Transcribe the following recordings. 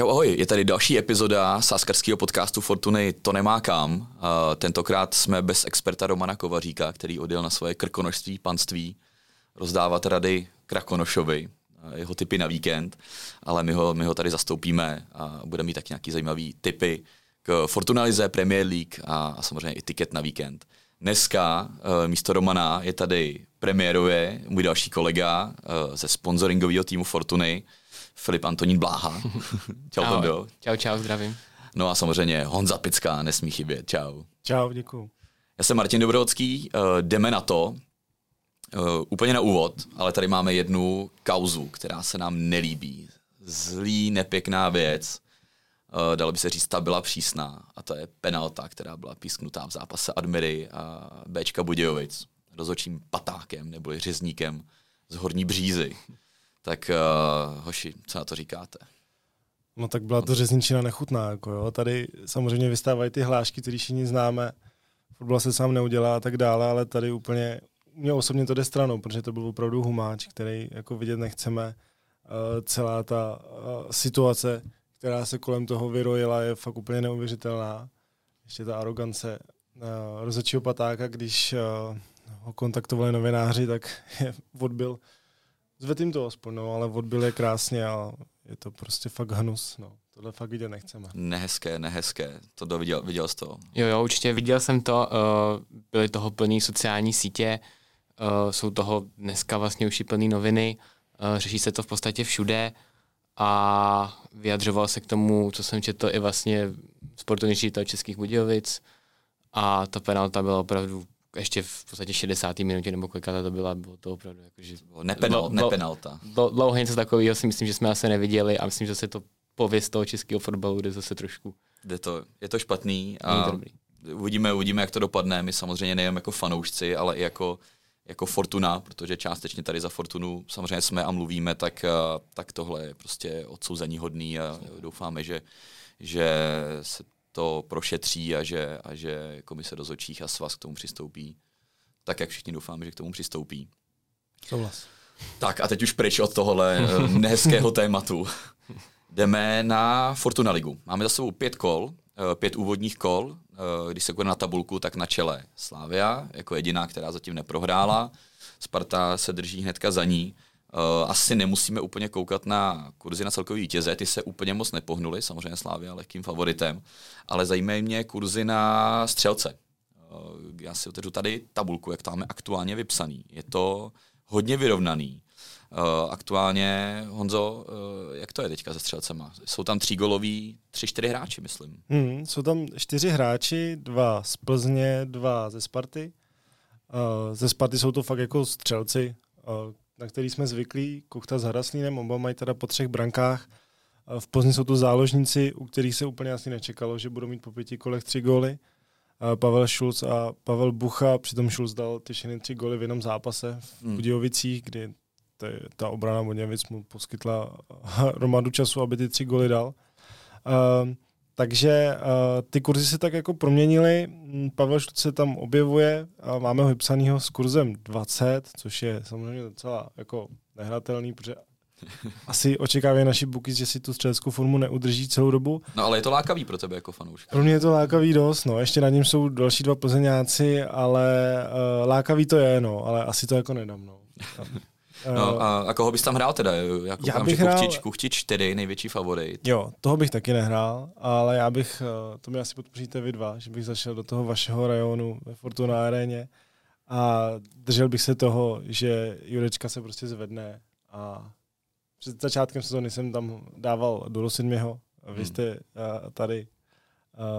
Čau, ahoj, je tady další epizoda sáskarského podcastu Fortuny To nemá kam. Uh, tentokrát jsme bez experta Romana Kovaříka, který odjel na svoje krkonožství, panství, rozdávat rady Krakonošovi, uh, jeho typy na víkend, ale my ho, my ho tady zastoupíme a budeme mít tak nějaký zajímavý typy k Fortunalize, Premier League a, a samozřejmě i tiket na víkend. Dneska uh, místo Romana je tady premiérově můj další kolega ze sponsoringového týmu Fortuny, Filip Antonín Bláha. čau, Ahoj. Tondo. Čau, čau, zdravím. No a samozřejmě Honza Pická, nesmí chybět. Čau. Čau, děkuju. Já jsem Martin Dobrovodský, uh, jdeme na to. Uh, úplně na úvod, ale tady máme jednu kauzu, která se nám nelíbí. Zlý, nepěkná věc. Uh, dalo by se říct, ta byla přísná. A to je penalta, která byla písknutá v zápase Admiry a Bčka Budějovic. Rozhodčím patákem neboli řezníkem z Horní Břízy. Tak uh, hoši, co na to říkáte? No tak byla to řezničina nechutná, jako jo. Tady samozřejmě vystávají ty hlášky, které všichni známe. Fotbal se sám neudělá a tak dále, ale tady úplně, mě osobně to jde stranou, protože to byl opravdu humáč, který jako vidět nechceme. Uh, celá ta uh, situace, která se kolem toho vyrojila, je fakt úplně neuvěřitelná. Ještě ta arogance uh, rozhodčího patáka, když ho kontaktovali novináři, tak je odbil Zvedl jim to aspoň, no, ale odbil je krásně a je to prostě fakt hnus. No. Tohle fakt vidět nechceme. Nehezké, nehezké. To doviděl, viděl jsi to? Jo, jo, určitě viděl jsem to, uh, byly toho plný sociální sítě, uh, jsou toho dneska vlastně už i plný noviny, uh, řeší se to v podstatě všude a vyjadřoval se k tomu, co jsem četl i vlastně sportovní ředitel Českých Budějovic a ta penalta byla opravdu ještě v podstatě 60. minutě, nebo kolika to byla, bylo to opravdu jakože... Nepenal, dlo- nepenalta. dlo- Dlouho něco takového si myslím, že jsme asi neviděli a myslím, že se to pověst toho českého fotbalu jde zase trošku. Jde to, je to špatný a to dobrý. uvidíme, uvidíme, jak to dopadne. My samozřejmě nejen jako fanoušci, ale i jako, jako Fortuna, protože částečně tady za Fortunu samozřejmě jsme a mluvíme, tak, eh, tak tohle je prostě odsouzení hodný a doufáme, že, že se to prošetří a že, a že komise dozorčích a svaz k tomu přistoupí tak, jak všichni doufáme, že k tomu přistoupí. Souhlas. Tak a teď už pryč od tohohle eh, nehezkého tématu. Jdeme na Fortuna ligu. Máme za sebou pět kol, eh, pět úvodních kol. Eh, Když se bude na tabulku, tak na čele Slávia, jako jediná, která zatím neprohrála. Sparta se drží hnedka za ní. Asi nemusíme úplně koukat na kurzy na celkový vítěze, ty se úplně moc nepohnuly, samozřejmě Slávia lehkým favoritem, ale zajímají mě kurzy na střelce. Já si otevřu tady tabulku, jak tam máme aktuálně vypsaný. Je to hodně vyrovnaný. Uh, aktuálně, Honzo, jak to je teďka se střelcema? Jsou tam tří golový, tři, čtyři hráči, myslím. Hmm, jsou tam čtyři hráči, dva z Plzně, dva ze Sparty. Ze Sparty jsou to fakt jako střelci, na který jsme zvyklí. Kuchta s Haraslínem, oba mají teda po třech brankách. V Plzni jsou to záložníci, u kterých se úplně asi nečekalo, že budou mít po pěti kolech tři góly. Pavel Šulc a Pavel Bucha, přitom Šulc dal ty všechny tři góly v jednom zápase v Hmm. Budějovicích, kdy ta obrana Budějovic mu poskytla hromadu času, aby ty tři góly dal. Uh, takže uh, ty kurzy se tak jako proměnily. Mm, Pavel Šulc se tam objevuje a máme ho vypsanýho s kurzem 20, což je samozřejmě docela jako nehratelný, protože asi očekávají naši bookies, že si tu střeleckou formu neudrží celou dobu. No ale je to lákavý pro tebe jako fanouška. Pro mě je to lákavý dost, no. Ještě nad ním jsou další dva plzeňáci, ale uh, lákavý to je, no. Ale asi to jako nedám, no. No, a, a koho bys tam hrál teda? Já Já koukám, bych že hrál- Kuchtič, Kuchtič 4, největší favorit. Jo, toho bych taky nehrál, ale já bych, eh, to mi asi podpoříte vy dva, že bych zašel do toho vašeho rajonu ve Fortuna aréně a držel bych se toho, že Jurečka se prostě zvedne a před začátkem sezóny jsem tam dával do Rosinmiho, a vy Hmm. jste uh, tady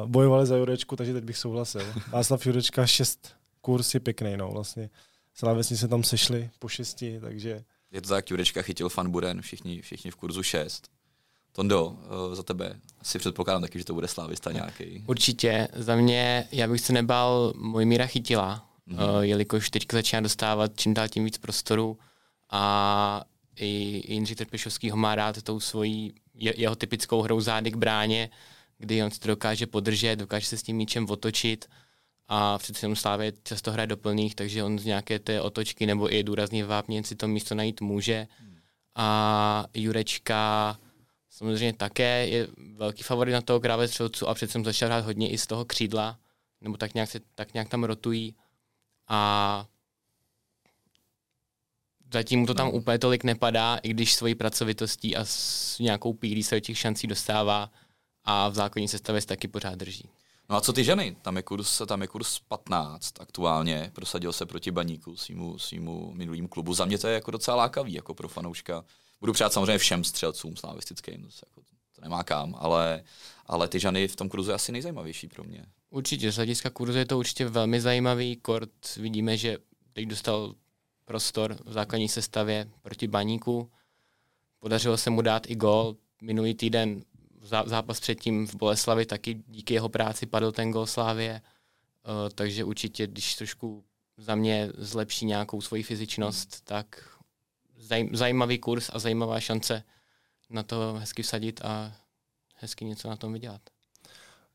bojovali za Jurečku, takže teď bych souhlasil. Václav Jurečka 6 kurz je pěkný, no vlastně. Slávesni se tam sešli po šesti, takže Je to tak, Jurečka chytil fan Buren, všichni, všichni v kurzu 6. Tondo, uh, za tebe si předpokládám taky, že to bude slávista nějaký. Určitě, za mě, já bych se nebál Mojmíra Chytila, Mhm. mm-hmm. jelikož teďka začíná dostávat čím dál tím víc prostoru a i Jindřich Trpišovský ho má rád tou svojí, je, jeho typickou hrou zády k bráně, kdy on si to dokáže podržet, dokáže se s tím míčem otočit a přece jenom Slávě často hraje doplných, takže on z nějaké té otočky nebo i důrazně vápně si to místo najít může. A Jurečka samozřejmě také je velký favorit na toho kráve střelců a přece začal hrát hodně i z toho křídla, nebo tak nějak, se, tak nějak tam rotují. A zatím mu to tam no. úplně tolik nepadá, i když svojí pracovitostí a s nějakou pílí se do těch šancí dostává a v základní sestavě se taky pořád drží. No a co ty ženy? Tam je kurz, tam je kurz 15 aktuálně, prosadil se proti Baníku, svýmu, svýmu minulým klubu. Za mě to je jako docela lákavý, jako pro fanouška. Budu přát samozřejmě všem střelcům slavistickým, jako, to nemá kam, ale, ale ty ženy v tom kurzu je asi nejzajímavější pro mě. Určitě, z hlediska kurzu je to určitě velmi zajímavý. Kort vidíme, že teď dostal prostor v základní sestavě proti Baníku. Podařilo se mu dát i gol. Minulý týden zápas předtím v Boleslavi taky díky jeho práci padl ten gol Slávě. Uh, takže určitě, když trošku za mě zlepší nějakou svoji fyzičnost, tak zaj, zajímavý kurz a zajímavá šance na to hezky vsadit a hezky něco na tom vydělat.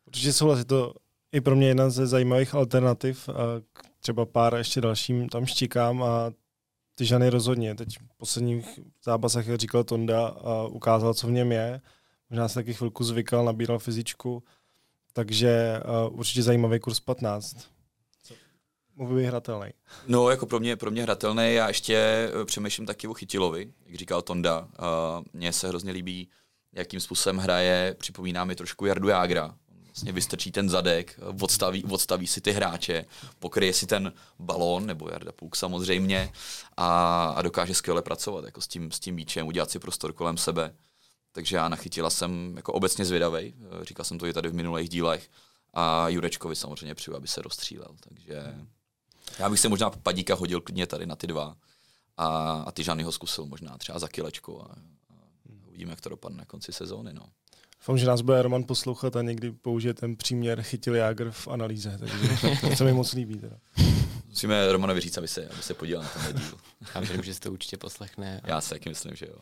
Určitě souhlas, je to i pro mě jedna ze zajímavých alternativ. Třeba pár ještě dalším tam štíkám a ty žany rozhodně. Teď v posledních zápasech, říkal Tonda, a ukázal, co v něm je. Možná se taky chvilku zvykal, nabíral fyzičku. Takže uh, určitě zajímavý kurz 15. Mohl být hratelný. No, jako pro mě, pro mě hratelný. Já ještě eh, přemýšlím taky o Chytilovi, jak říkal Tonda. Uh, mně se hrozně líbí, jakým způsobem hraje. Připomíná mi trošku Jardu Jágra, vlastně vystrčí ten zadek, odstaví, odstaví si ty hráče, pokryje si ten balón, nebo Jarda Puk samozřejmě, a, a dokáže skvěle pracovat jako s tím, s tím míčem, udělat si prostor kolem sebe. Takže já nachytila jsem jako obecně zvědavej, říkal jsem to i tady v minulých dílech, a Jurečkovi samozřejmě přeju, aby se rozstřílel. Takže já bych se možná padíka hodil klidně tady na ty dva a, a ty Žany ho zkusil možná třeba za kilečku a, a uvidíme, jak to dopadne na konci sezóny. No. Doufám, že nás bude Roman poslouchat a někdy použije ten příměr chytil Jágr v analýze, takže to se mi moc líbí. Teda. Musíme Romanovi říct, aby se, aby se podíval na ten díl. Já věřím, že se to určitě poslechne. A... Já si taky myslím, že jo.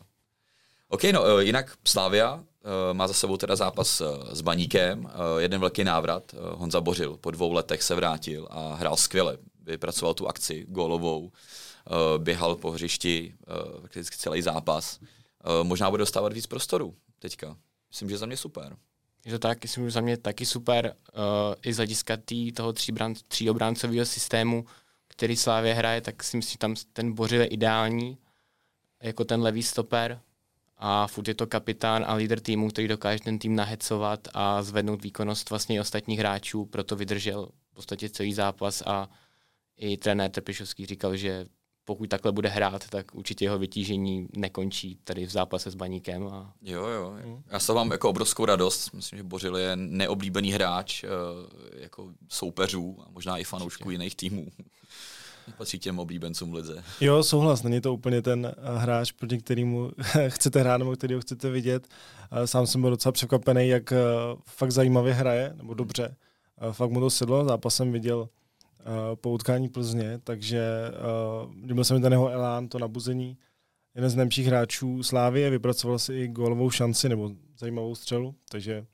OK, no eh, jinak Slávia eh, má za sebou teda zápas eh, s Baníkem, jeden velký návrat. Honza Bořil po dvou letech se vrátil a hrál skvěle. Vypracoval tu akci gólovou, běhal po hřišti prakticky celý zápas. Možná bude dostávat víc prostoru teďka myslím, že za mě super. Je to tak, myslím, že za mě taky super, uh, i z hlediska tý, toho tří obráncového systému, který Slávě hraje, tak si myslím, že tam ten Bořil je ideální, jako ten levý stoper a furt je to kapitán a líder týmu, který dokáže ten tým nahecovat a zvednout výkonnost vlastně i ostatních hráčů, proto vydržel v podstatě celý zápas a i trenér Trpišovský říkal, že pokud takhle bude hrát, tak určitě jeho vytížení nekončí tady v zápase s Baníkem. A... Jo, jo. Hmm. Já se mám jako obrovskou radost. Myslím, že Bořil je neoblíbený hráč uh, jako soupeřů a možná i fanoušků jiných týmů. Patří těm oblíbencům lize. Jo, souhlas. Není to úplně ten eh, hráč, proti kterému chcete hrát nebo kterého chcete vidět. Sám jsem byl docela překvapený, jak eh, fakt zajímavě hraje, nebo dobře. Fakt mu to sedlo. Zápasem viděl uh, po utkání Plzně, takže líbil se mi ten jeho elán, to nabuzení. Jeden z nejlepších hráčů Slávie, vypracoval si i gólovou šanci nebo zajímavou střelu, takže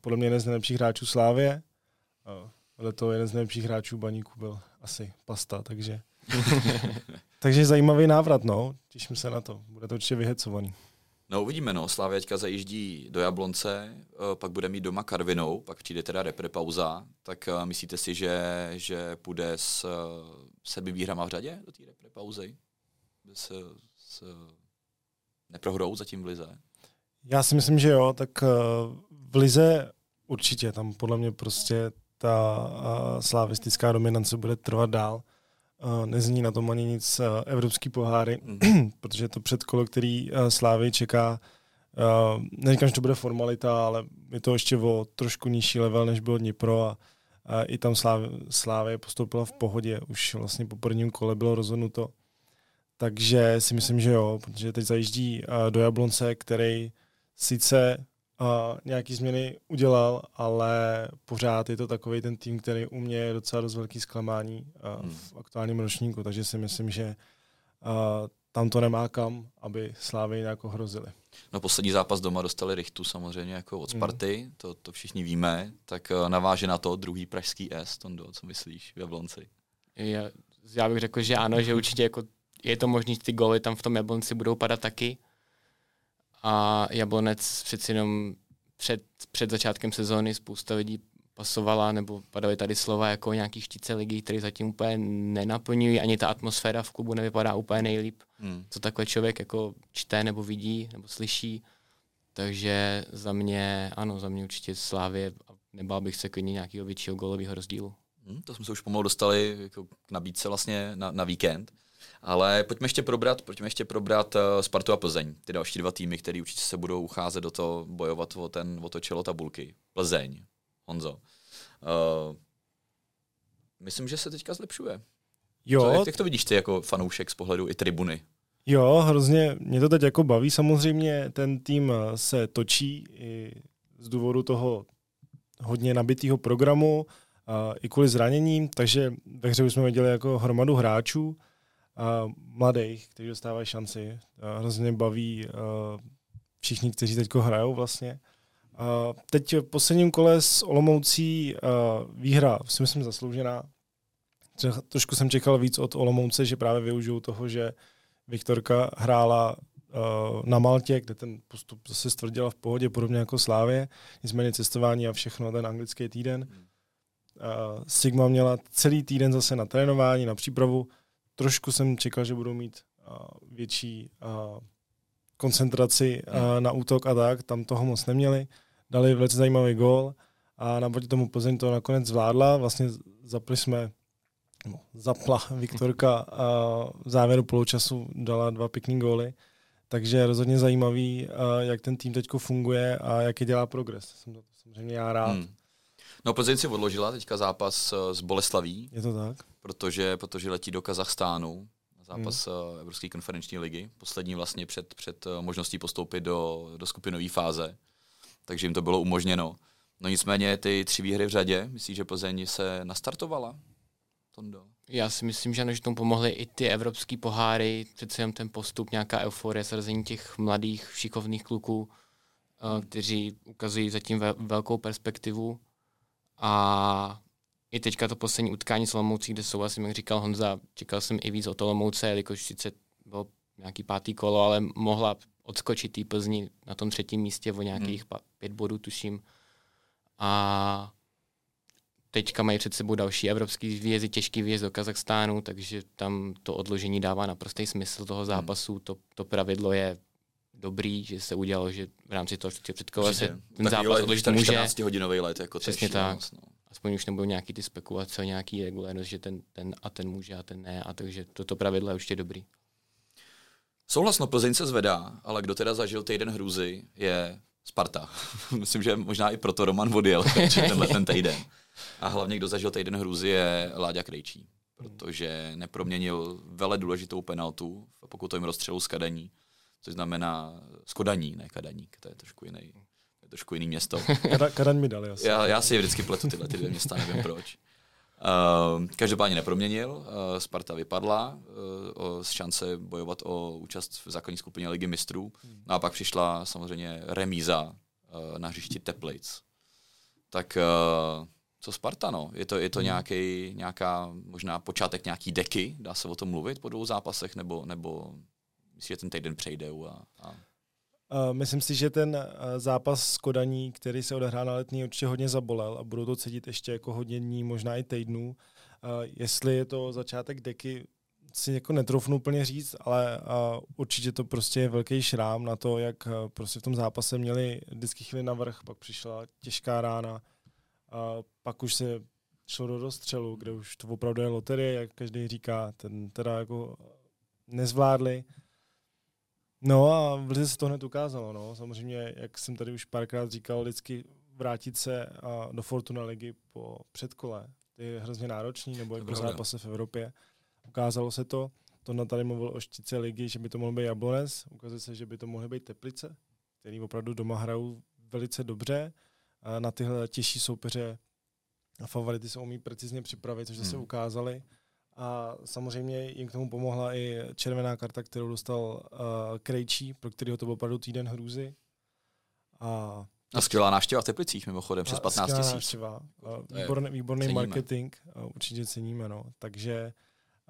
podle mě jeden z nejlepších hráčů Slávie. Ale to jeden z nejlepších hráčů Baníku byl asi Pasta, takže takže zajímavý návrat, no. Těším se na to. Bude to určitě vyhecovaný. No uvidíme, no. Slávě teďka zajíždí do Jablonce, eh, pak bude mít doma Karvinou, pak přijde teda repre pauza, tak eh, myslíte si, že, že půjde s eh, sedmi výhrama v řadě do té repre pauzy? S, s neprohrou zatím v Lize? Já si myslím, že jo, tak v Lize určitě, tam podle mě prostě ta slavistická dominance bude trvat dál. Nezní na tom ani nic evropský poháry, mm. protože to předkolo, který Slávy čeká, neříkám, že to bude formalita, ale je to ještě o trošku nižší level, než bylo Dnipro a, i tam Slávy, postoupila v pohodě, už vlastně po prvním kole bylo rozhodnuto. Takže si myslím, že jo, protože teď zajíždí do Jablonce, který sice uh, nějaký změny udělal, ale pořád je to takový ten tým, který u mě je docela dost velký zklamání uh, hmm. v aktuálním ročníku, takže si myslím, že uh, tam to nemá kam, aby Slávy nějak ohrozili. No poslední zápas doma dostali Richtu samozřejmě jako od Sparty, hmm. to, to všichni víme, tak uh, naváže na to druhý pražský S, Tondo, co myslíš v Jablonci? Já, já bych řekl, že ano, že určitě jako je to možné, ty goly tam v tom Jablonci budou padat taky, a Jablonec přeci jenom před, před začátkem sezóny spousta lidí pasovala, nebo padaly tady slova jako nějaký štíce ligy, které zatím úplně nenaplňují, ani ta atmosféra v klubu nevypadá úplně nejlíp, hmm. co takhle člověk jako čte nebo vidí nebo slyší. Takže za mě, ano, za mě určitě Slávě a nebál bych se klidně nějakého většího golového rozdílu. Hmm, to jsme se už pomalu dostali jako k nabídce vlastně na, na víkend. Ale pojďme ještě probrat, pojďme ještě probrat uh, Spartu a Plzeň, ty další dva týmy, které určitě se budou ucházet do toho, bojovat o, ten, o to čelo tabulky. Plzeň, Honzo. Uh, myslím, že se teďka zlepšuje. Jo. Co, jak, jak to vidíš ty jako fanoušek z pohledu i tribuny? Jo, hrozně mě to teď jako baví. Samozřejmě ten tým eh, se točí i z důvodu toho hodně nabitého programu, a i kvůli zraněním, takže ve hře už jsme viděli jako hromadu hráčů, a mladých, kteří dostávají šanci. A hrozně baví a všichni, kteří teď hrajou vlastně. A teď v posledním kole s Olomoucí výhra, si myslím, zasloužená. Trošku jsem čekal víc od Olomouce, že právě využijou toho, že Viktorka hrála na Maltě, kde ten postup zase stvrdila v pohodě, podobně jako Slávě. Nicméně cestování a všechno, ten anglický týden. Sigma měla celý týden zase na trénování, na přípravu. Trošku jsem čekal, že budou mít větší koncentraci na útok a tak, tam toho moc neměli dali velice zajímavý gól a naproti tomu Plzeň to nakonec zvládla. Vlastně zapli jsme, no, zapla Viktorka a v závěru poločasu dala dva pěkný góly. Takže rozhodně zajímavý, jak ten tým teď funguje a jaký dělá progres. Jsem to samozřejmě já rád. Hmm. No Plzeň si odložila teďka zápas eh, s Boleslaví. Je to tak? Protože, protože letí do Kazachstánu zápas hmm. Evropské konferenční ligy, poslední vlastně před, před eh, možností postoupit do, do skupinové fáze takže jim to bylo umožněno. No nicméně ty tři výhry v řadě, myslíš, že Plzeň se nastartovala? Tondo. Já si myslím, že, že tomu pomohly i ty evropské poháry, přece jen ten postup, nějaká euforie, srazení těch mladých, šikovných kluků, hmm. kteří ukazují zatím velkou perspektivu. A i teďka to poslední utkání s Olomoucí, kde souhlasím, jak říkal Honza, čekal jsem i víc o Olomouce, jelikož sice bylo nějaký pátý kolo, ale mohla odskočit tý Plzni na tom třetím místě o nějakých hmm. pět bodů, tuším. A teďka mají před sebou další evropský výjezdy, těžký výjezd do Kazachstánu, takže tam to odložení dává naprostý smysl toho hmm. zápasu. Hmm. To, to pravidlo je dobrý, že se udělalo, že v rámci toho předkole se ten zápas odložit může. 14 hodinový let, jako Přesně tak. Moc, no. Aspoň už nebudou nějaký ty spekulace, nějaký regulérnost, že ten, ten a ten může a ten ne, a takže toto pravidlo je určitě dobrý. Souhlasno, Plzeň se zvedá, ale kdo teda zažil týden hrůzy, je Sparta. Myslím, že možná i proto Roman odjel tenhle ten týden. A hlavně, kdo zažil týden hrůzy, je Láďa Krejčí, protože neproměnil vele důležitou penaltu, pokud to jim rozstřelu z Kadaní, což znamená Skodaní, ne Kadaník, to je trošku jiný, je trošku jiný město. Kadaň mi dali asi. Já, já si je vždycky pletu tyhle ty dvě města, nevím proč. Uh, každopádně neproměnil, uh, Sparta vypadla uh, z šance bojovat o účast v základní skupině Ligy mistrů. No a pak přišla samozřejmě remíza uh, na hřišti Teplic. Tak uh, co Sparta, no? Je to, je to hmm. nějaký, nějaká, možná počátek nějaký deky, dá se o tom mluvit po dvou zápasech, nebo, nebo myslíš, že ten týden přejde a, a myslím si, že ten uh, zápas s Kodaní, který se odehrál na letní, určitě hodně zabolel a budou to cítit ještě jako hodně dní, možná i týdnů. Uh, jestli je to začátek deky, si jako netroufnu úplně říct, ale určitě to prostě je velký šrám na to, jak prostě v tom zápase měli vždycky chvíli navrh, pak přišla těžká rána, pak už se šlo do dostřelu, kde už to opravdu je loterie, jak každý říká, ten teda jako nezvládli. No a v Lize se to hned ukázalo. No. Samozřejmě, jak jsem tady už párkrát říkal, vždycky vrátit se do Fortuna ligy po předkole je hrozně náročný, nebo jako zápase v Evropě. Ukázalo se to. To tady mluvil o štice ligy, že by to mohl být Jablonec. Ukazuje se, že by to mohly být Teplice, který opravdu doma hrajou velice dobře. A na tyhle těžší soupeře a favority se umí precizně připravit, což hmm. se ukázali. A samozřejmě jim k tomu pomohla i červená karta, kterou dostal uh, Krejčí, pro kterého to byl opravdu týden hrůzy. A, a skvělá návštěva v Teplicích, mimochodem, přes 15 tisíc. návštěva. Uh, výborný, výborný ceníme. marketing, uh, určitě ceníme. No. Takže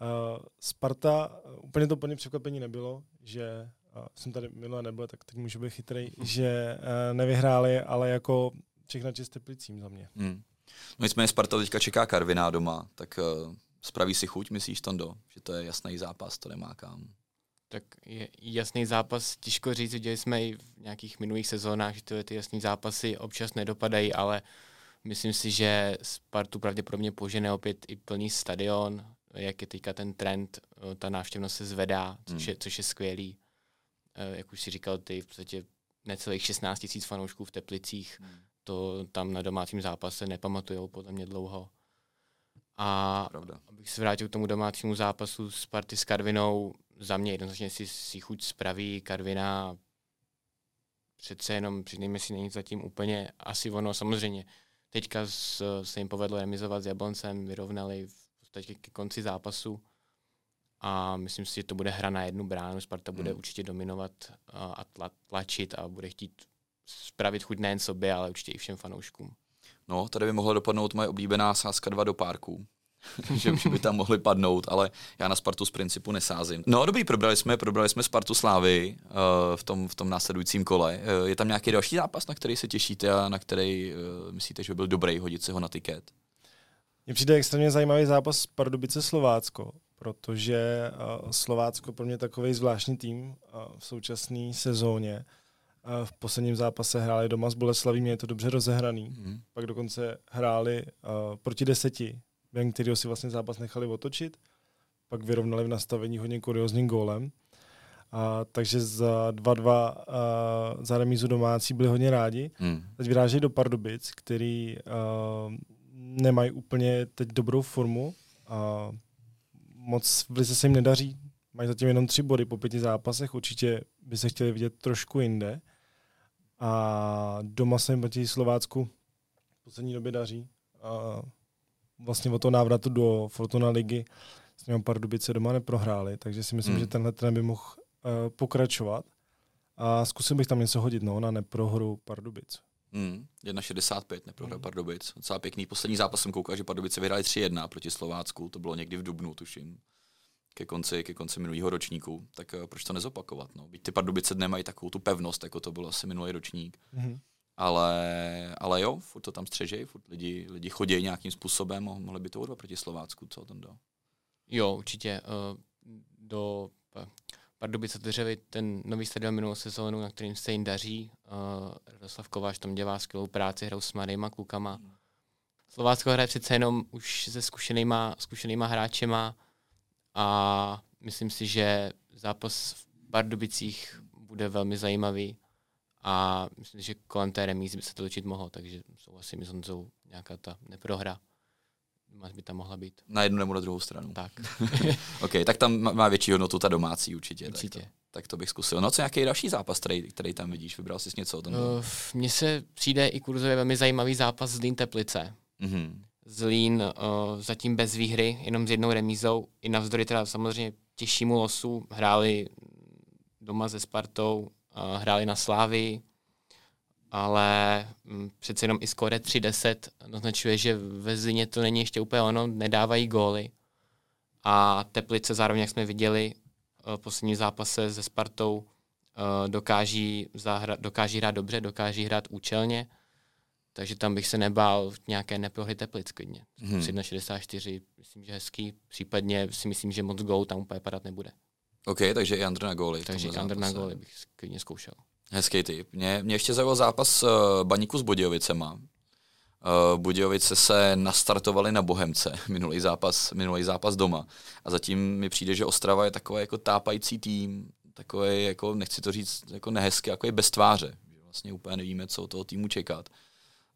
uh, Sparta, úplně to plně překvapení nebylo, že a jsem tady minule nebyl, tak teď můžu být chytrý, že uh, nevyhráli, ale jako všechna čistě Teplicím za mě. Hmm. No nicméně Sparta teďka čeká Karviná doma, tak uh, spraví si chuť, myslíš, Tondo? Že to je jasný zápas, to nemá kam. Tak je jasný zápas, těžko říct, viděli jsme i v nějakých minulých sezónách, že tyhle ty jasný zápasy občas nedopadají, ale myslím si, že Spartu pravděpodobně požene opět i plný stadion, jak je teďka ten trend, eh, ta návštěvnost se zvedá, což hmm. je, což je skvělý. Eh, jak už si říkal ty, v podstatě necelých 16 tisíc fanoušků v Teplicích, hmm. to tam na domácím zápase nepamatujou podle mě dlouho. A Pravda. abych se vrátil k tomu domácímu zápasu s Party s Karvinou, za mě jednoznačně si, si chuť spraví Karvina přece jenom, přiznejme si, není zatím úplně asi ono. Samozřejmě teďka s, se jim povedlo remizovat s Jabloncem, vyrovnali v podstatě ke konci zápasu a myslím si, že to bude hra na jednu bránu. Sparta bude hmm. určitě dominovat a tlačit a bude chtít spravit chuť nejen sobě, ale určitě i všem fanouškům. No, tady by mohla dopadnout moje oblíbená sázka 2 do párků. že, že by tam mohli padnout, ale já na Spartu z principu nesázím. No dobrý, probrali jsme, probrali jsme Spartu Slávy uh, v, tom, v tom následujícím kole. Uh, je tam nějaký další zápas, na který se těšíte a na který uh, myslíte, že by byl dobrý hodit si ho na tiket? Mně přijde extrémně zajímavý zápas Pardubice Slovácko, protože uh, Slovácko pro mě takový zvláštní tým uh, v současné sezóně. V posledním zápase hráli doma s Boleslaví, je to dobře rozehraný. Mm. Pak dokonce hráli uh, proti deseti, během kterého si vlastně zápas nechali otočit. Pak vyrovnali v nastavení hodně kuriozním gólem. A, takže za 2-2 za remízu domácí byli hodně rádi. Hmm. Teď vyrážejí do Pardubic, který uh, nemají úplně teď dobrou formu. A moc v lize se jim nedaří. Mají zatím jenom tři body po pěti zápasech. Určitě by se chtěli vidět trošku jinde. A doma se jim proti Slovácku v poslední době daří. A vlastně o to návratu do Fortuna ligy s ním Pardubice doma neprohráli, takže si myslím, hmm. že tenhle trend by mohl uh, pokračovat. A zkusil bych tam něco hodit no, na neprohru Pardubic. Hmm, 1,65 neprohra hmm. Pardubic. Docela pěkný. Poslední zápas jsem koukal, že Pardubice vyhráli 3-1 proti Slovácku. To bylo někdy v Dubnu, tuším. Ke konci, ke konci minulého ročníku. Tak uh, proč to nezopakovat? No? Byť ty Pardubice nemají takovou tu pevnost, jako to bylo asi minulý ročník. Hmm ale, ale jo, furt to tam střežej, furt lidi, lidi chodí nějakým způsobem, mohli by to urvat proti Slovácku, co tam dal. Jo, určitě. Uh, do Pardubice Trževy, ten nový stadion minulou sezónu, na kterým se jim daří. Uh, Radoslav Kováš tam dělá skvělou práci, hrajou s mladýma klukama. Slovácko hraje přece jenom už se zkušenýma, zkušenýma hráčema a myslím si, že zápas v Pardubicích bude velmi zajímavý a myslím, že kolem té remízy by se to točit mohlo, takže souhlasím s Honzou, nějaká ta neprohra by tam mohla být. Na jednu nebo na druhou stranu. Tak. OK, tak tam má větší hodnotu ta domácí určitě. Určitě. Tak to, tak to bych zkusil. No co nějaký další zápas, který, který tam vidíš? Vybral jsi něco o tom? Uh, Mně se přijde i kurzově velmi zajímavý zápas Zlín Teplice. Mm-hmm. Zlín uh, zatím bez výhry, jenom s jednou remízou. I navzdory teda samozřejmě těžšímu losu hráli doma se Spartou, hráli na Slávy, ale mm, přece jenom i skore 3-10 naznačuje, že ve Zlině to není ještě úplně ono, nedávají góly. A Teplice zároveň, jak jsme viděli v poslední zápase se Spartou, eh, dokáží, zahra, dokáží hrát dobře, dokáží hrát účelně, takže tam bych se nebál nějaké neprohry Teplic klidně. Hmm. 64, myslím, že hezký, případně si myslím, že moc gólů tam úplně padat nebude. OK, takže i Andr na góly. Takže i Andr na góly bych klidně zkoušel. Hezký typ. Mě, mě ještě zaujal zápas uh, Baníku s Budějovicema. Uh, Budějovice se nastartovali na Bohemce, minulý zápas, minulý zápas doma. A zatím mi přijde, že Ostrava je takový jako tápající tým, takový, jako, nechci to říct jako nehezky, jako je bez tváře. Vlastně úplně nevíme, co od toho týmu čekat.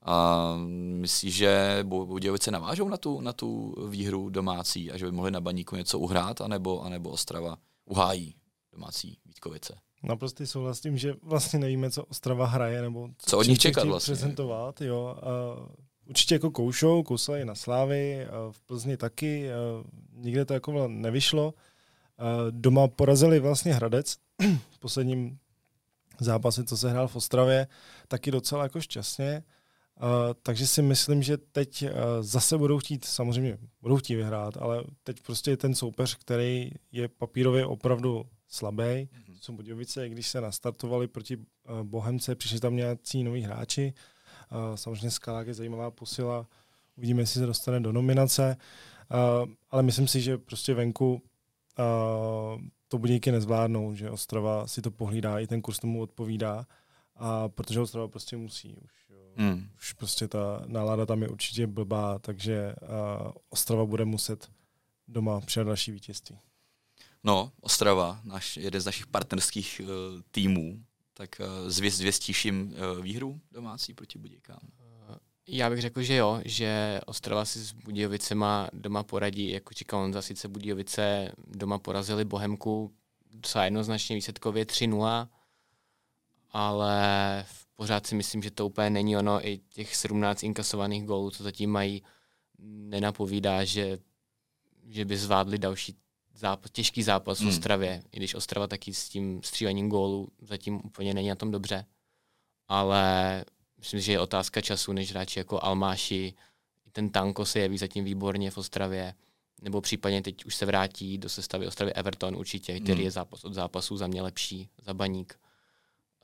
A myslíš, že Budějovice navážou na tu, na tu výhru domácí a že by mohli na Baníku něco uhrát, anebo, anebo Ostrava uhájí domácí Vítkovice. Naprosto souhlas s tím, že vlastně nevíme, co Ostrava hraje, nebo co od nich čekat vlastně. prezentovat. Jo. Uh, určitě jako koušou, kousali na Slávy, uh, v Plzni taky, uh, nikde to jako nevyšlo. Doma porazili vlastně Hradec v posledním zápase, co se hrál v Ostravě, taky docela jako šťastně. Takže si myslím, že teď uh, zase budou chtít, samozřejmě budou chtít vyhrát, ale teď prostě je ten soupeř, který je papírově opravdu slabý. Mm-hmm. Jsou Budějovice, když se nastartovali proti uh, Bohemce, přišli tam nějací noví hráči. Uh, samozřejmě Skalák je zajímavá posila, uvidíme, jestli se dostane do nominace, uh, ale myslím si, že prostě venku uh, to Budějky nezvládnou, že Ostrava si to pohlídá, i ten kurz tomu odpovídá, a protože Ostrava prostě musí už. Hmm. Už prostě ta nálada tam je určitě blbá, takže uh, Ostrava bude muset doma přidat další vítězství. No, Ostrava, náš, jeden z našich partnerských uh, týmů, tak uh, zvěst, zvěstíš jim uh, výhru domácí proti Budějkám? Já bych řekl, že jo, že Ostrava si s Budějovicema doma poradí, jako říkal on, sice Budějovice doma porazili Bohemku docela jednoznačně výsledkově 3-0, ale pořád si myslím, že to úplně není ono. I těch 17 inkasovaných gólů, co zatím mají, nenapovídá, že, že by zvládli další zápas, těžký zápas v hmm. Ostravě, i když Ostrava taky s tím střílením gólu zatím úplně není na tom dobře. Ale myslím, že je otázka času, než hráči jako Almáši, ten Tanko se jeví zatím výborně v Ostravě, nebo případně teď už se vrátí do sestavy Ostravy Everton určitě, který hmm. je zápas od zápasu za mě lepší, za baník.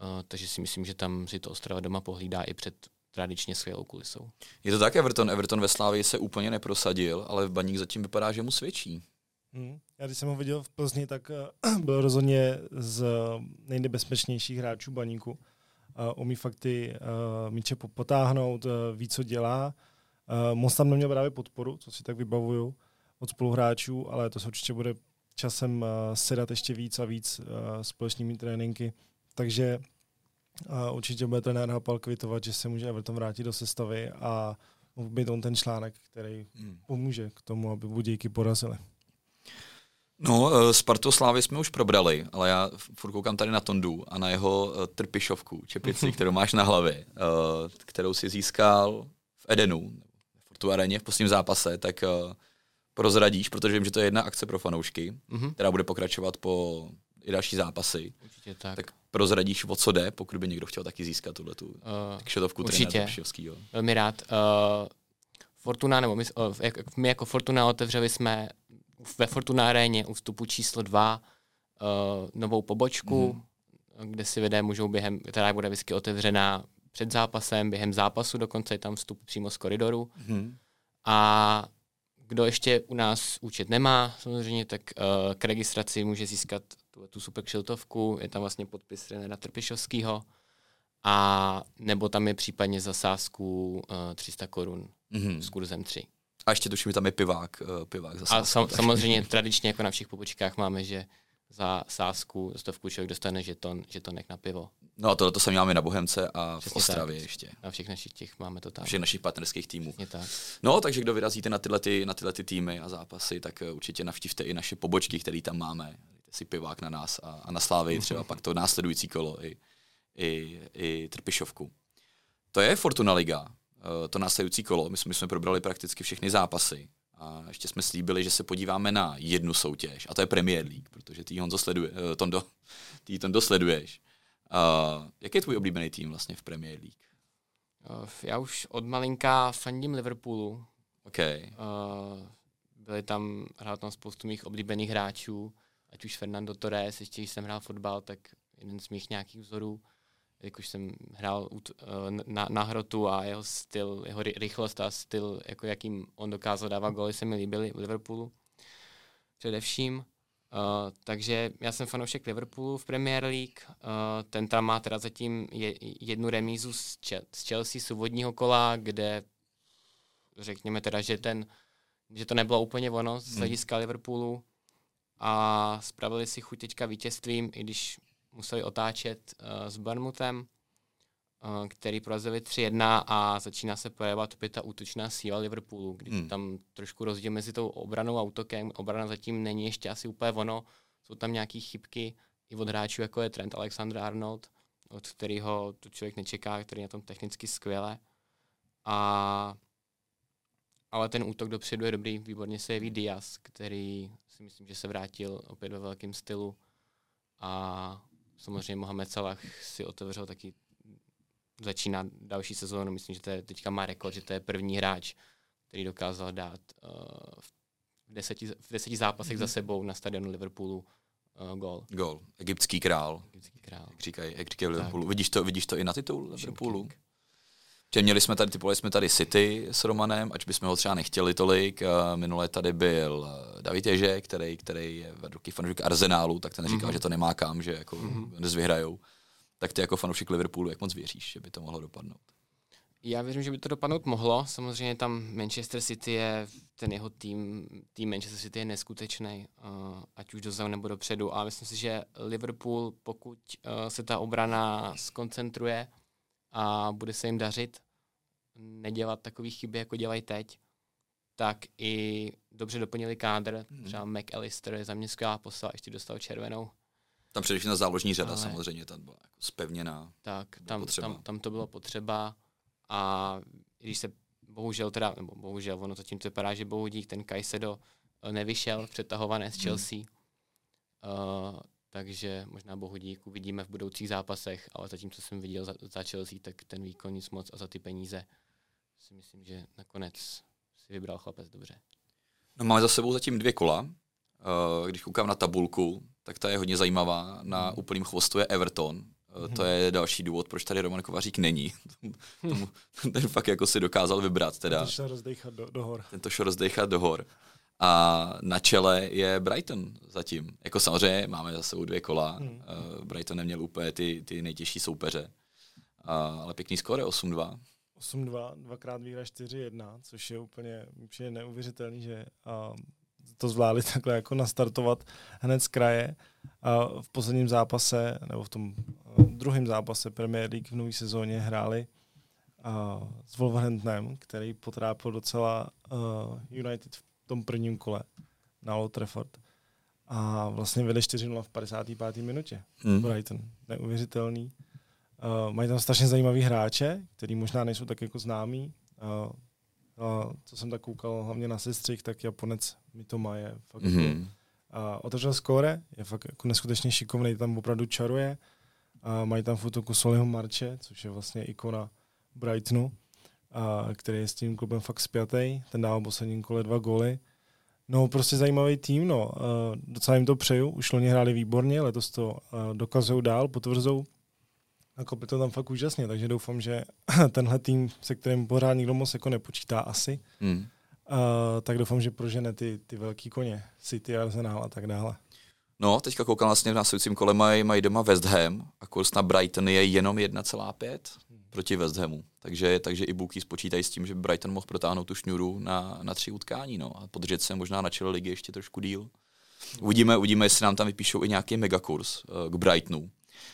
Uh, takže si myslím, že tam si to Ostrava doma pohlídá i před tradičně skvělou kulisou. Je to tak, Everton. Everton ve Slávii se úplně neprosadil, ale v Baník zatím vypadá, že mu svědčí. Hmm. Já když jsem ho viděl v Plzni, tak uh, byl rozhodně z nejnebezpečnějších hráčů Baníku. Uh, umí fakt ty uh, míče potáhnout, uh, ví, co dělá. Uh, moc tam neměl právě podporu, co si tak vybavuju od spoluhráčů, ale to se určitě bude časem uh, sedat ještě víc a víc uh, společnými tréninky takže a určitě bude trenér Hapal kvitovat, že se může Everton vrátit do sestavy a být on ten článek, který hmm. pomůže k tomu, aby Budějky porazili. No, eh, Spartu Slávy jsme už probrali, ale já furt koukám tady na Tondu a na jeho eh, trpišovku, čepici, kterou máš na hlavě, eh, kterou si získal v Edenu, v Fortu Areně v posledním zápase, tak prozradíš, protože vím, že to je jedna akce pro fanoušky, mm-hmm. která bude pokračovat po i další zápasy. Určitě tak. Tak prozradíš, o co jde, pokud by někdo chtěl taky získat tuhle tu uh, kšetovku Určitě, velmi rád. Uh, Fortuna, nebo my, uh, jak, my jako Fortuna otevřeli jsme ve Fortuna aréně u vstupu číslo dva uh, novou pobočku, mm. kde si lidé můžou během, která bude vždycky otevřená před zápasem, během zápasu dokonce je tam vstup přímo z koridoru. Mm. A kdo ještě u nás účet nemá, samozřejmě, tak uh, k registraci může získat tu, tu super kšiltovku, je tam vlastně podpis Renera Trpišovského a nebo tam je případně zasázku uh, 300 korun mm-hmm. s kurzem 3. A ještě tuším, že tam je pivák, uh, pivák zasázku, A sam, samozřejmě tradičně jako na všech pobočkách máme, že za sásku, za stovku člověk dostane žeton, žetonek na pivo. No a tohle to sami máme na Bohemce a Přesně v Ostravě tak. ještě. Na všech našich těch máme to tam. Všech našich partnerských týmů. tak. No, takže kdo vyrazíte na tyhle, ty, na tyhle ty týmy a zápasy, tak eh, určitě navštívte i naše pobočky, které tam máme. Si pivák na nás a, a na Slávy třeba pak to následující kolo i, i, i Trpišovku. To je Fortuna Liga, eh, to následující kolo. My jsme, my jsme probrali prakticky všechny zápasy. A ještě jsme slíbili, že se podíváme na jednu soutěž, a to je Premier League, protože ty Honzo sleduje, uh, Tondo, ty Tondo sleduješ. Uh, jaký je tvůj oblíbený tým vlastně v Premier League? Já už od malinka fandím Liverpoolu. Okay. Uh, byli tam, hrál tam spoustu mých oblíbených hráčů, ať už Fernando Torres, ještě když jsem hrál fotbal, tak jeden z mých nějakých vzorů jakož jsem hrál eh, na, na hrotu a jeho styl, jeho rychlost a styl, jako jakým on dokázal dávat góly, se mi líbily v Liverpoolu především. Uh, takže já jsem fanoušek Liverpoolu v Premier League. Uh, ten tam má teda zatím je, jednu remízu z, z Chelsea z úvodního kola, kde řekněme teda, že, ten, že to nebylo úplně ono z hmm. hlediska hmm. Liverpoolu a spravili si chuť teďka vítězstvím, i když museli otáčet uh, s Barmutem, uh, který porazili 3-1 a začíná se projevovat opět ta útočná síla Liverpoolu, kdy hmm. tam trošku rozdíl mezi tou obranou a útokem. Obrana zatím není ještě asi úplně ono. Jsou tam nějaké chybky i od hráčů, jako je Trent Alexander-Arnold, od kterého to člověk nečeká, který je na tom technicky skvěle. A ale ten útok dopředu je dobrý, výborně se jeví Diaz, který si myslím, že se vrátil opět ve velkém stylu a samozřejmě Mohamed Salah si otevřel taky začíná další sezónu. Myslím, že to je teďka má rekord, že to je první hráč, který dokázal dát uh, v, deseti, v deseti zápasech mm-hmm. za mhm. sebou na stadionu Liverpoolu uh, gol. Gol. Egyptský král. Egyptský král. Jak říkají, jak říkají Liverpoolu. Vidíš to, vidíš to i na titul Liverpoolu? Že měli jsme tady, typovali jsme tady City s Romanem, ať bychom ho třeba nechtěli tolik. Minule tady byl eh, David Ježe, který, který je velký fanoušek Arsenálu, tak ten říkal, mm-hmm. že to nemá kam, že jako mm-hmm. dnes vyhrajou. Tak ty jako fanoušek Liverpoolu, jak moc věříš, že by to mohlo dopadnout? Já věřím, že by to dopadnout mohlo. Samozřejmě tam Manchester City je, ten jeho tým, tým Manchester City je neskutečný, uh, ať už dozadu nebo dopředu. A myslím si, že Liverpool, pokud se ta obrana skoncentruje a bude se jim dařit nedělat takové chyby, jako dělají teď, tak i dobře doplnili kádr. Hmm. Třeba McAllister je za mě skvělá postava, ještě dostal červenou. Tam především na záložní řada Ale... samozřejmě, tam byla jako spevněná. Tak, tam, tam, tam to bylo potřeba a když se bohužel teda, nebo bohužel, ono zatím to vypadá, že bohudík ten Kajsedo eh, nevyšel přetahované z hmm. Chelsea. Hmm. Uh, takže možná bohudík uvidíme v budoucích zápasech, ale zatím, co jsem viděl za, za Chelsea, tak ten výkon nic moc a za ty peníze si myslím, že nakonec si vybral chlapec dobře. No máme za sebou zatím dvě kola. Eh, když koukám na tabulku, tak ta je hodně zajímavá. Na hmm. úplným chvostu je Everton. Eh, to je další důvod, proč tady Roman Kovařík není. Tomu, ten fakt jako si dokázal vybrat. Teda. Tento šel rozdechat do, do hor. Tento šel rozdechat do hor. A na čele je Brighton zatím. Jako samozřejmě máme za sebou dvě kola. Hmm. Uh, Brighton neměl úplně ty, ty nejtěžší soupeře. Uh, ale pěkný skóre 8-2. 8-2, dvakrát výhra 4-1, což je úplně, úplně neuvěřitelný, že a, to zvládli takhle jako nastartovat hned z kraje. A v posledním zápase, nebo v tom druhém zápase Premier League v nové sezóně hráli a, s Wolverhamptonem, který potrápil docela uh, United v tom prvním kole na Old Trafford. A vlastně vedli 4-0 v 55. minutě. Hmm. Brighton. Neuvěřitelný. Uh, mají tam strašně zajímavý hráče, který možná nejsou tak jako známí. Uh, uh, co jsem tak koukal hlavně na sestřih, tak Japonec Mitoma je fakt mm-hmm. uh, otevřel skóre, je fakt jako neskutečně šikovný, tam opravdu čaruje. Uh, mají tam fotoku Soliho Marče, což je vlastně ikona Brightonu, uh, který je s tím klubem fakt spjatý. Ten dával posledním kole dva góly. No, prostě zajímavý tým, no. Uh, docela jim to přeju. Už loni hráli výborně, letos to uh, dokazují dál, potvrzují a kope to tam fakt úžasně, takže doufám, že tenhle tým, se kterým pořád nikdo moc jako nepočítá asi, mm. uh, tak doufám, že prožene ty, ty velký koně, City, Arsenal a tak dále. No, teďka koukám vlastně v následujícím kole mají, mají doma West Ham a kurz na Brighton je jenom 1,5 hmm. Proti West Hamu. Takže, takže i Bookies spočítají s tím, že Brighton mohl protáhnout tu šňuru na, na tři utkání no, a podržet se možná na čele ligy ještě trošku díl. Uvidíme, uvidíme, jestli nám tam vypíšou i nějaký megakurs uh, k Brightonu,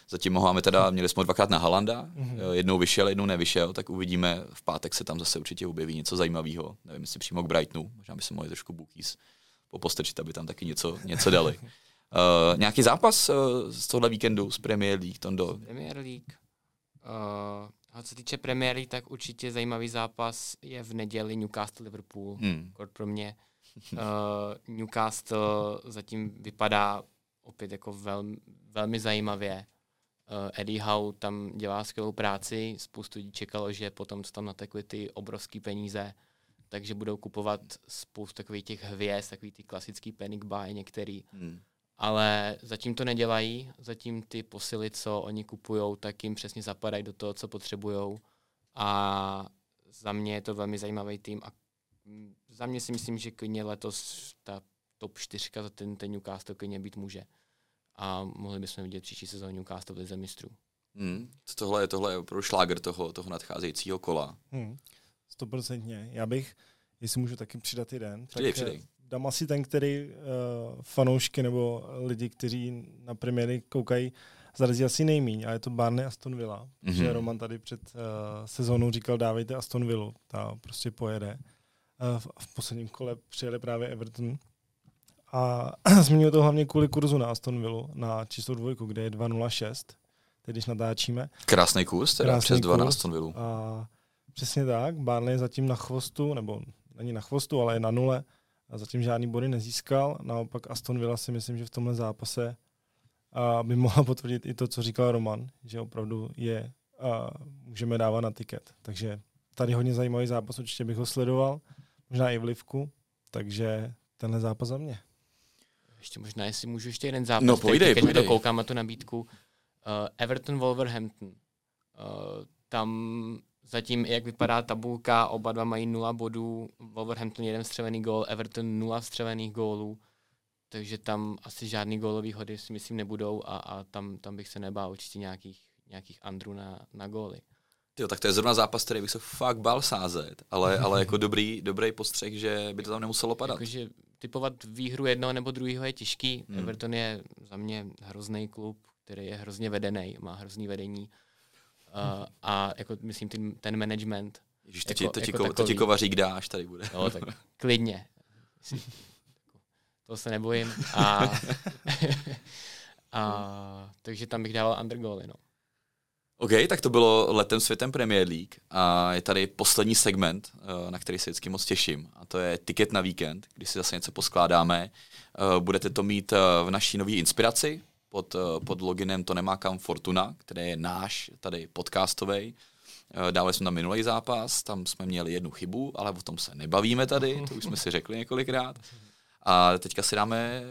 Zatím ho máme teda, měli jsme dvakrát na Halanda, mm-hmm. jednou vyšel, jednou nevyšel, tak uvidíme, v pátek se tam zase určitě objeví něco zajímavého. Nevím, jestli přímo k Brightonu, možná by se mohli trošku bookies popostrčit, aby tam taky něco, něco dali. Uh, nějaký zápas uh, z tohle víkendu z Premier League, Tondo? Premier League. Uh, a co se týče League, tak určitě zajímavý zápas je v neděli Newcastle-Liverpool. Hmm. pro mě. Uh, Newcastle zatím vypadá opět jako velmi, velmi zajímavě. Uh, Eddie Howe tam dělá skvělou práci, spoustu lidí čekalo, že potom tam natekly ty obrovské peníze, takže budou kupovat spoustu takových těch hvězd, takový ty klasický panic buy některý. Hmm. Ale zatím to nedělají, zatím ty posily, co oni kupují, tak jim přesně zapadají do toho, co potřebují. A za mě je to velmi zajímavý tým a za mě si myslím, že klidně letos ta top 4 za ten, ten Newcastle klidně být může a mohli bychom vidět příští sezónu Newcastle v lize mistrů. Hmm. Tohle je, tohle je opravdu šláger toho, toho nadcházejícího kola. Hmm. Stoprocentně. Já bych, jestli můžu taky přidat jeden, přidej, tak přidej. Dám asi ten, který uh, fanoušky nebo lidi, kteří na premiéry koukají, zarazí asi nejmíň, a je to Barney Aston Villa. Mm-hmm. Že Roman tady před uh, sezónou říkal, dávejte Aston Villa, ta prostě pojede. Uh, v, v posledním kole přijeli právě Everton a zmiňuji to hlavně kvůli kurzu na Aston Villa, na číslo dvojku, kde je 2.06, teď když natáčíme. Krásný kurz, teda Krásný přes 2 na Aston Villa. A přesně tak, Barney je zatím na chvostu, nebo není na chvostu, ale je na nule a zatím žádný body nezískal. Naopak Aston Villa si myslím, že v tomhle zápase a by mohla potvrdit i to, co říkal Roman, že opravdu je a můžeme dávat na tiket. Takže tady hodně zajímavý zápas, určitě bych ho sledoval, možná i v Livku, takže tenhle zápas za mě. Ještě možná, jestli můžu ještě jeden zápas. No, pojdej, teď, pojdej. to koukám na tu nabídku. Uh, Everton Wolverhampton. Uh, tam zatím, jak vypadá tabulka, oba dva mají nula bodů. Wolverhampton jeden střelený gól, Everton nula střelených gólů. Takže tam asi žádný gólový hody si myslím nebudou a, a tam, tam bych se nebál určitě nějakých, nějakých andrů na, na góly. Jo, tak to je zrovna zápas, který bych se fakt bál sázet, ale, ale jako dobrý, dobrý postřeh, že by to tam nemuselo padat. Jakože typovat výhru jednoho nebo druhého je těžký. Hmm. Everton je za mě hrozný klub, který je hrozně vedený, má hrozný vedení. Uh, a jako myslím ten, ten management, Ježíš, to, jako- ti, to, ti, jako ko- to ti kovařík dáš, tady bude. jo, tak klidně. To se nebojím. A, a, takže tam bych dával undergoly, no. OK, tak to bylo letem světem Premier League a je tady poslední segment, eh, na který se vždycky moc těším a to je tiket na víkend, kdy si zase něco poskládáme. Eh, Budete to mít v naší nové inspiraci pod, eh, pod loginem To nemá kam Fortuna, který je náš tady podcastový. Dávali jsme tam minulý zápas, tam jsme měli jednu chybu, ale o tom se nebavíme tady, to už jsme si řekli několikrát. A teďka si dáme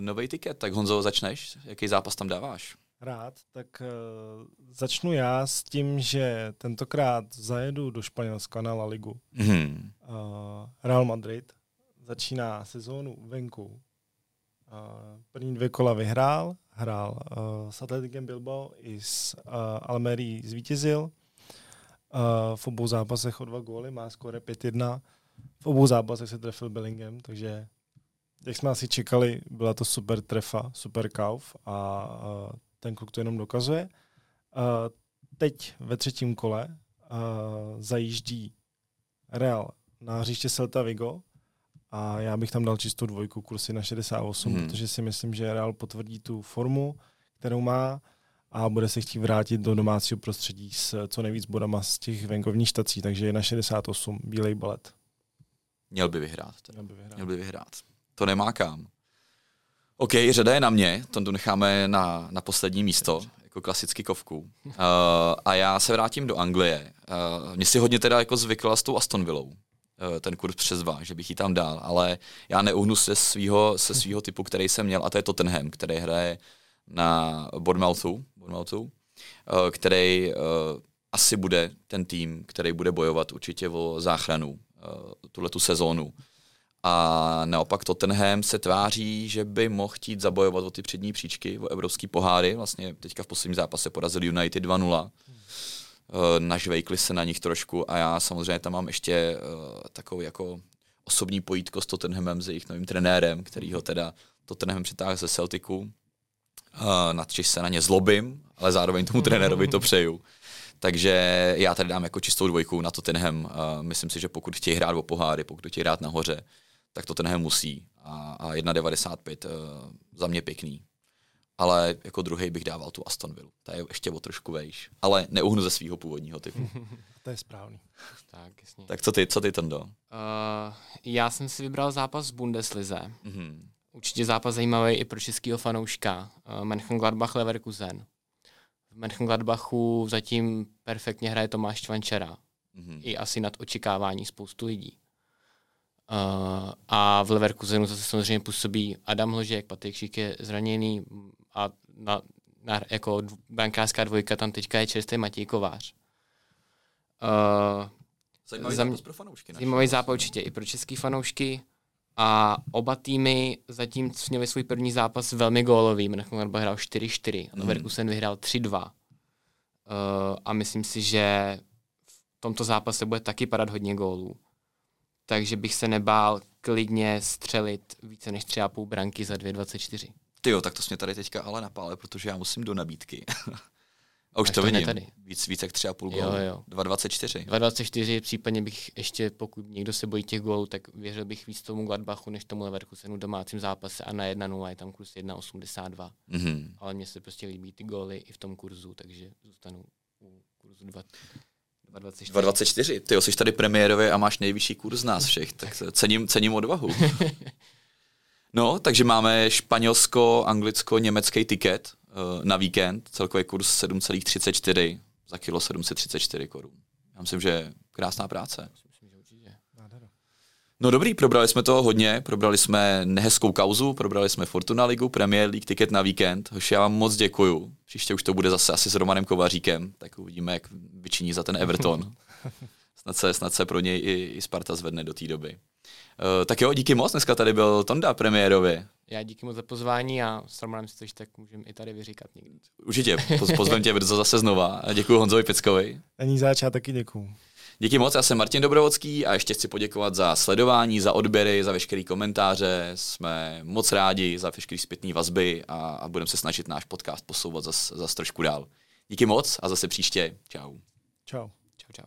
nový tiket, tak Honzo, začneš? Jaký zápas tam dáváš? Rád, tak uh, začnu já s tím, že tentokrát zajedu do Španělska na La Ligu. Hmm. Uh, Real Madrid začíná sezónu venku. Uh, první dvě kola vyhrál, hrál uh, s Atletikem Bilbao i s uh, Almerí zvítězil. Uh, v obou zápasech o dva góly, má skóre 5-1. V obou zápasech se trefil Bellingham, takže jak jsme asi čekali, byla to super trefa, super kauf a uh, ten kluk to jenom dokazuje. Uh, teď ve třetím kole uh, zajíždí Real na hřiště Celta Vigo a já bych tam dal čistou dvojku kursy na 68, Hmm. protože si myslím, že Real potvrdí tu formu, kterou má a bude se chtít vrátit do domácího prostředí s co nejvíc bodama z těch venkovních štací, takže je na 68, bílej balet. Měl by vyhrát. Teda. Měl by vyhrát. Měl by vyhrát. To nemá kam. OK, řada je na mě, to tu necháme na, na poslední místo, jako klasicky kovku. Uh, a já se vrátím do Anglie. Uh, mě si hodně teda jako zvykla s tou Aston Villou, ten kurz přes dva, že bych ji tam dal, ale já neuhnu se svýho, se svýho typu, který jsem měl, a to je Tottenham, který hraje na Bournemouthu, Bournemouthu uh, který uh, asi bude ten tým, který bude bojovat určitě o záchranu uh, tuhle tu sezónu. A naopak Tottenham se tváří, že by mohl chtít zabojovat o ty přední příčky, o evropský poháry. Vlastně teďka v posledním zápase porazili United 2-0. Eh, Nažvejkli se na nich trošku a já samozřejmě tam mám ještě uh, takovou jako osobní pojítko s Tottenhamem, s jejich novým trenérem, který ho teda Tottenham přitáhl ze Celticu. Uh, nadčiž se na ně zlobím, ale zároveň tomu trenérovi to přeju. Takže já tady dám jako čistou dvojku na Tottenham. Myslím si, že pokud chtějí hrát o poháry, pokud chtějí hrát nahoře, tak Tottenham musí. A, a 1,95 uh, za mě pěkný. Ale jako druhý bych dával tu Aston Villa. Ta je ještě o trošku vejš. Ale neuhnu ze svého původního typu. To je správný. Tak, jasně. tak co ty, co ty Tondo? Uh, já jsem si vybral zápas z Bundeslize. Mm-hmm. Určitě zápas zajímavý i pro českého fanouška. Uh, Mönchengladbach Leverkusen. V Mönchengladbachu zatím perfektně hraje Tomáš Čvančera. Mm-hmm. I asi nad očekávání spoustu lidí. Uh, a v Leverkusenu zase samozřejmě působí Adam Hložek, Patrik Šík je zraněný a na, na, jako brankářská dvojka tam teďka je čerstvý Matěj Kovář. Uh, Zajímavý Za mě- zápas pro fanoušky. naše. Zajímavý zápas určitě i pro český fanoušky. A oba týmy zatím měli svůj první zápas velmi gólový. Mönchengladbach hrál 4-4 a Mhm. Leverkusen vyhrál 3-2. Uh, a myslím si, že v tomto zápase bude taky padat hodně gólů. Takže bych se nebál klidně střelit více než 3,5 branky za 2,24. Ty jo, tak to jsi mě tady teďka ale napále, protože já musím do nabídky. A už Máš to vidím. tady. Víc, víc jak 3,5 Jo, gólu. jo. 2,24. 2,24 případně bych ještě, pokud někdo se bojí těch gólů, tak věřil bych víc tomu Gladbachu, než tomu Leverkusenu v domácím zápase a na 1-0 je tam kurz 1,82. Mhm. Ale mně se prostě líbí ty góly i v tom kurzu, takže zůstanu u kurzu 2, 2,24. 2,24. Ty jo, jsi tady premiérově a máš nejvyšší kurz z nás všech, tak cením, cením odvahu. No, takže máme španělsko, anglicko, německý tiket uh, na víkend, celkový kurz 7,34. za kilo 734 korun. Já myslím, že krásná práce. Myslím, že určitě. No dobrý, probrali jsme toho hodně, probrali jsme nehezkou kauzu, probrali jsme Fortuna Ligu, Premier League, tiket na víkend. Hoši, já vám moc děkuju. Příště už to bude zase asi s Romanem Kovaříkem, tak uvidíme, jak vyčiní za ten Everton. Snad se, snad se pro něj i, i Sparta zvedne do té doby. Uh, tak jo, díky moc, dneska tady byl Tonda premiérově. Já díky moc za pozvání a s Romanem si to, tak můžeme i tady vyříkat někdy. Určitě, pozvem tě brzo zase znova. A děkuji Honzovi Peckovi. Není zač, já taky děkuju. Díky moc, já jsem Martin Dobrovodský a ještě chci poděkovat za sledování, za odběry, za veškeré komentáře. Jsme moc rádi za veškeré zpětné vazby a, a budeme se snažit náš podcast posouvat zase zas trošku dál. Díky moc a zase příště. Čau. Čau. Čau, čau.